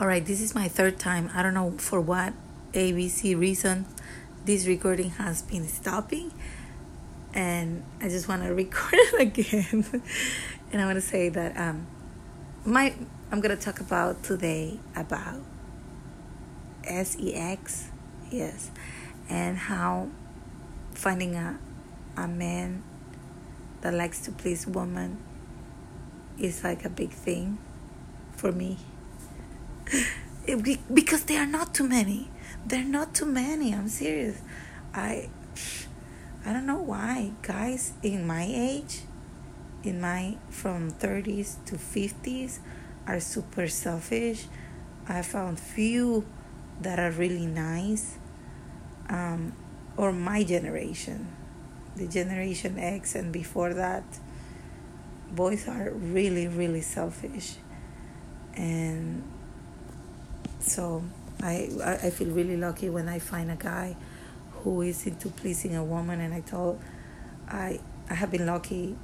All right, this is my third time. I don't know for what ABC reason this recording has been stopping. And I just want to record it again. and I want to say that um, my I'm going to talk about today about sex, yes, and how finding a a man that likes to please woman is like a big thing for me because there are not too many. There are not too many. I'm serious. I i don't know why. Guys in my age in my from 30s to 50s are super selfish. I found few that are really nice. Um, or my generation. The generation x and before that boys are really really selfish. And so I, I feel really lucky when I find a guy who is into pleasing a woman and I told I I have been lucky.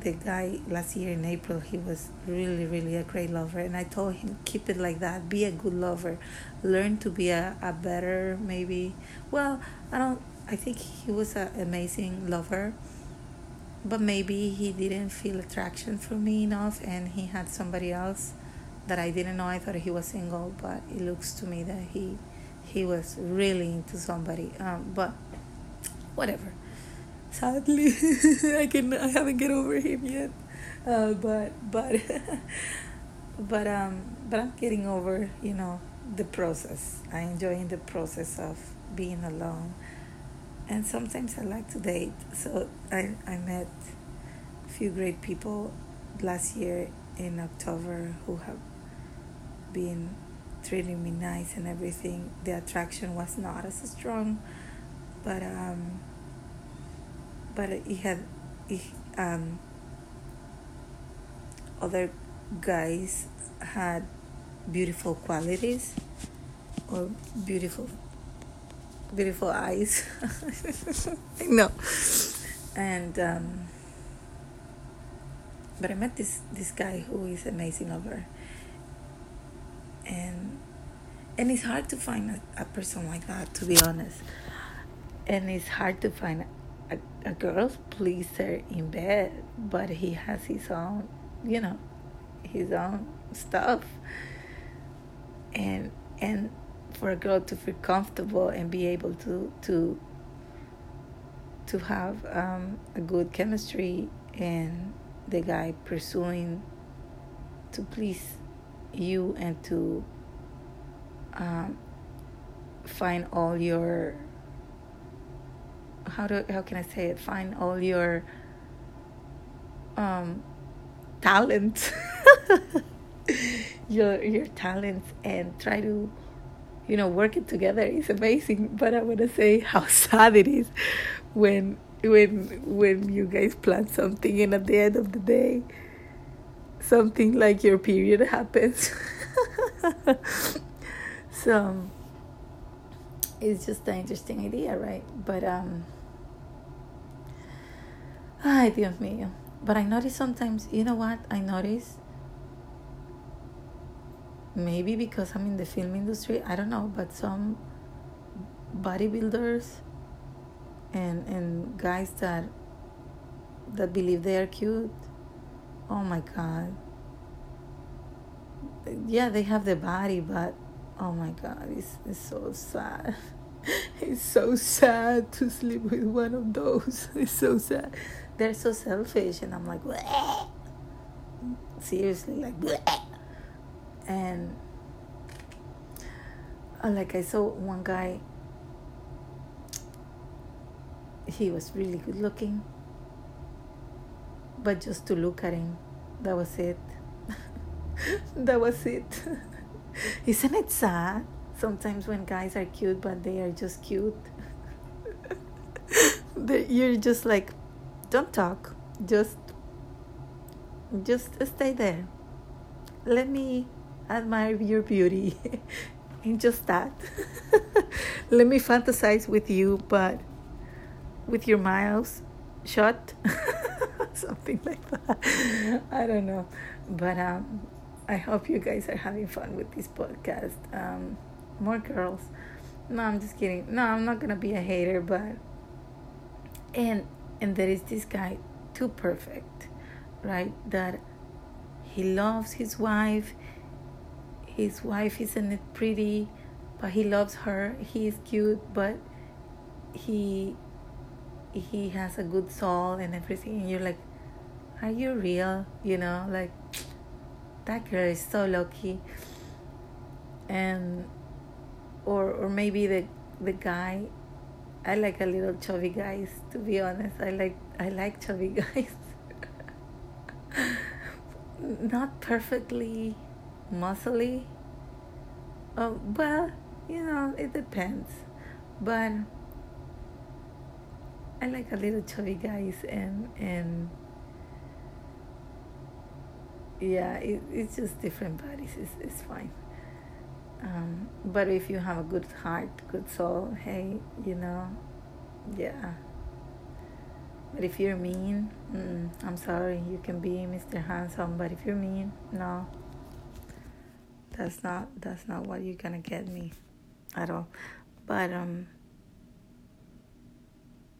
The guy last year in April he was really really a great lover and I told him keep it like that. Be a good lover. Learn to be a, a better maybe. Well I don't I think he was an amazing lover but maybe he didn't feel attraction for me enough and he had somebody else that I didn't know. I thought he was single, but it looks to me that he he was really into somebody. Um, but whatever. Sadly, I can I haven't get over him yet. Uh, but but but um but I'm getting over you know the process. I'm enjoying the process of being alone, and sometimes I like to date. So I I met a few great people last year in October who have been treating me nice and everything. The attraction was not as strong, but um, but it had it, um, other guys had beautiful qualities or beautiful beautiful eyes. no, and um, but I met this this guy who is amazing lover and and it's hard to find a, a person like that to be honest. And it's hard to find a, a girl pleaser in bed but he has his own you know his own stuff. And and for a girl to feel comfortable and be able to to to have um, a good chemistry and the guy pursuing to please you and to um, find all your how do how can I say it? Find all your um, talent, your your talents, and try to you know work it together. It's amazing, but I want to say how sad it is when when when you guys plan something and at the end of the day something like your period happens. so it's just an interesting idea, right? But um ay Dios mío. But I notice sometimes, you know what? I notice maybe because I'm in the film industry, I don't know, but some bodybuilders and and guys that that believe they are cute oh my god. Yeah they have the body but oh my god it's, it's so sad. It's so sad to sleep with one of those. It's so sad. They're so selfish and i'm like Bleh! seriously like Bleh! and uh, like i saw one guy. He was really good looking but just to look at him. That was it. that was it. Isn't it sad? Sometimes when guys are cute, but they are just cute. You're just like, don't talk. Just, just stay there. Let me admire your beauty, and just that. Let me fantasize with you, but with your miles shut. Something like that. I don't know, but um, I hope you guys are having fun with this podcast. Um, more girls. No, I'm just kidding. No, I'm not gonna be a hater, but and and there is this guy too perfect, right? That he loves his wife. His wife isn't pretty, but he loves her. He is cute, but he he has a good soul and everything. And you're like, are you real? You know, like that girl is so lucky. And or or maybe the the guy I like a little chubby guys to be honest. I like I like chubby guys. Not perfectly muscly. Oh well, you know, it depends. But I like a little chubby guys and and yeah, it, it's just different bodies. It's, it's fine. Um, but if you have a good heart, good soul, hey, you know, yeah. But if you're mean, mm, I'm sorry, you can be Mr. Handsome, but if you're mean, no. That's not that's not what you're gonna get me at all. But um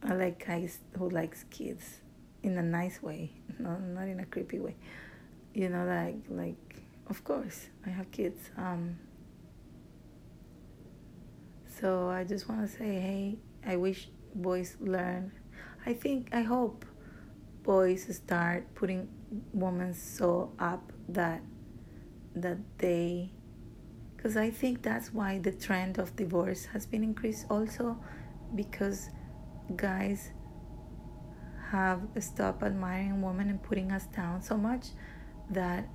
I like guys who likes kids in a nice way, not not in a creepy way. You know, like like of course I have kids. Um so I just want to say, hey, I wish boys learn. I think, I hope boys start putting women so up that that they because I think that's why the trend of divorce has been increased also because guys have stopped admiring women and putting us down so much that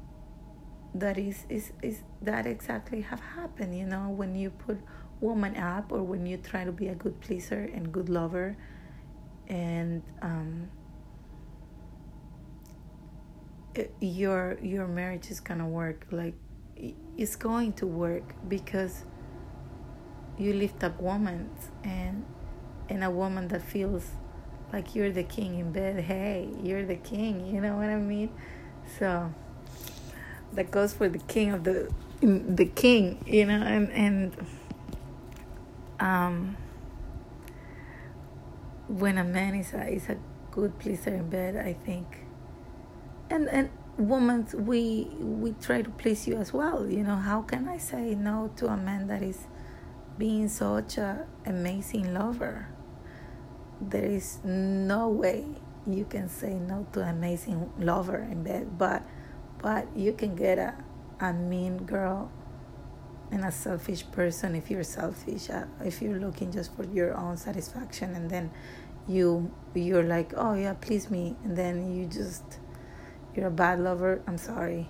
that is is is that exactly have happened you know? When you put woman up or when you try to be a good pleaser and good lover and um, it, your your marriage is gonna work like it's going to work because you lift up women and and a woman that feels like you're the king in bed hey you're the king you know what i mean? So that goes for the king of the the king you know and and um, when a man is a is a good pleaser in bed, I think, and and women we we try to please you as well. You know, how can I say no to a man that is being such a amazing lover? There is no way you can say no to an amazing lover in bed, but but you can get a a mean girl and a selfish person if you're selfish uh, if you're looking just for your own satisfaction. And then you you're like oh yeah please me. And then you just you're a bad lover. I'm sorry.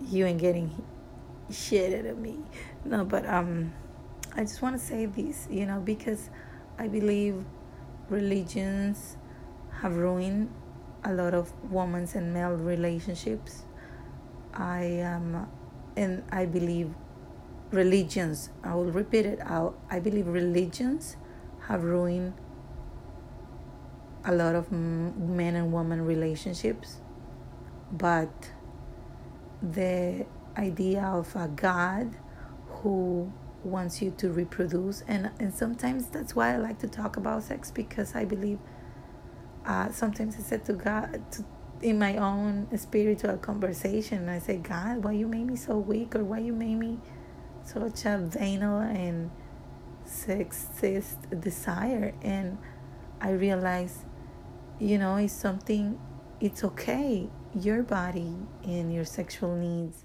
You ain't getting shit out of me. No but um i just want to say this you know because i believe religions have ruined a lot of women's and male relationships i am and i believe religions, I will repeat it out. I believe religions have ruined a lot of men and women relationships, but the idea of a God who wants you to reproduce, and, and sometimes that's why I like to talk about sex because I believe uh, sometimes I said to God, to, in my own spiritual conversation, I say, God, why you made me so weak, or why you made me such a banal and sexist desire? And i realized you know it's something it's okay your body and your sexual needs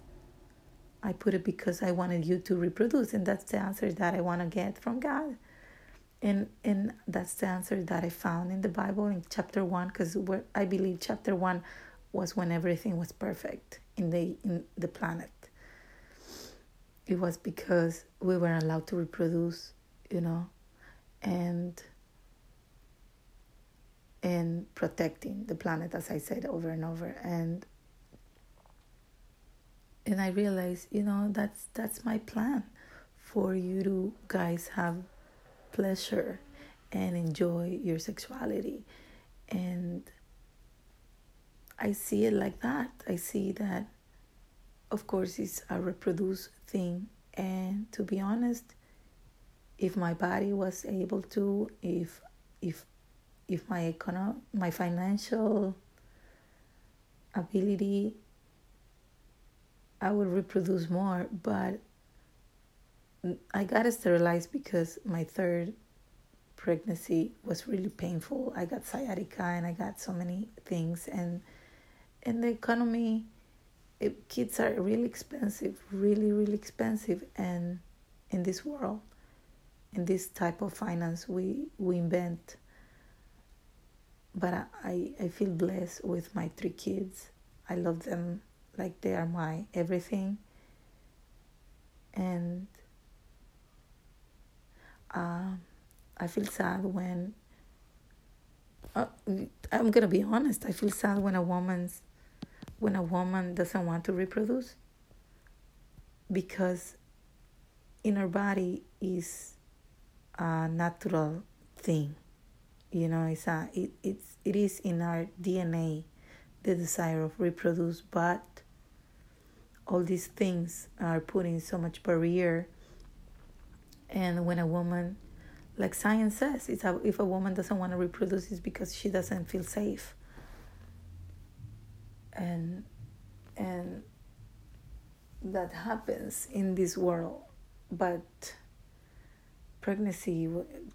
i put it because i wanted you to reproduce and that's the answer that i want to get from god and and that's the answer that i found in the bible in chapter 1 because where i believe chapter 1 was when everything was perfect in the in the planet. It was because we were allowed to reproduce, you know, and and protecting the planet as I said over and over. And and I realized, you know, that's that's my plan for you to guys have pleasure and enjoy your sexuality and I see it like that. I see that of course, it's a reproduce thing. And to be honest, if my body was able to, if if if my econo- my financial ability, I would reproduce more. But I got sterilized because my third pregnancy was really painful. I got sciatica and I got so many things and and the economy it, kids are really expensive, really really expensive and in this world in this type of finance we we invent but I, I feel blessed with my three kids. I love them like they are my everything. And uh, I feel sad when uh, I'm gonna be honest. I feel sad when a woman's when a woman doesn't want to reproduce because in her body is a natural thing you know it's a it, it's it is in our dna the desire of reproduce but all these things are putting so much barrier and when a woman like science says it's a, if a woman doesn't want to reproduce it's because she doesn't feel safe and and that happens in this world but pregnancy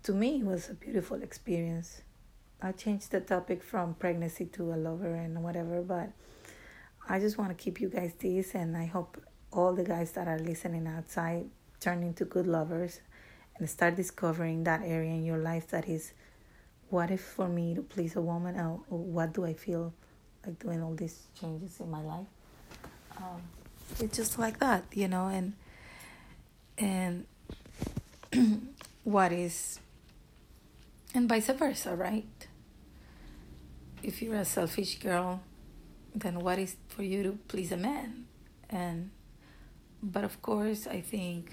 to me was a beautiful experience. I changed the topic from pregnancy to a lover and whatever, but I just want to keep you guys this, and I hope all the guys that are listening outside turn into good lovers and start discovering that area in your life that is what if for me to please a woman? Or, what do I feel like doing all these changes in my life. Um, it's just like that, you know, and and what is and vice versa right? If you're a selfish girl then what is for you to please a man? And but of course i think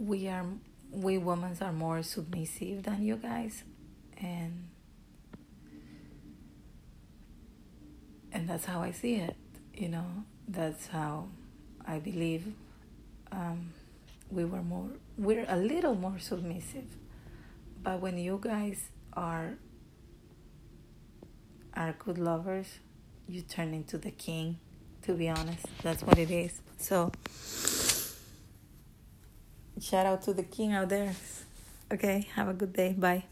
we are we women are more submissive than you guys. And and that's how i see it you know? That's how i believe um, we were more we're a little more submissive. But when you guys are are good lovers you turn into the king to be honest. That's what it is. So shout out to the king out there. Okay have a good day. Bye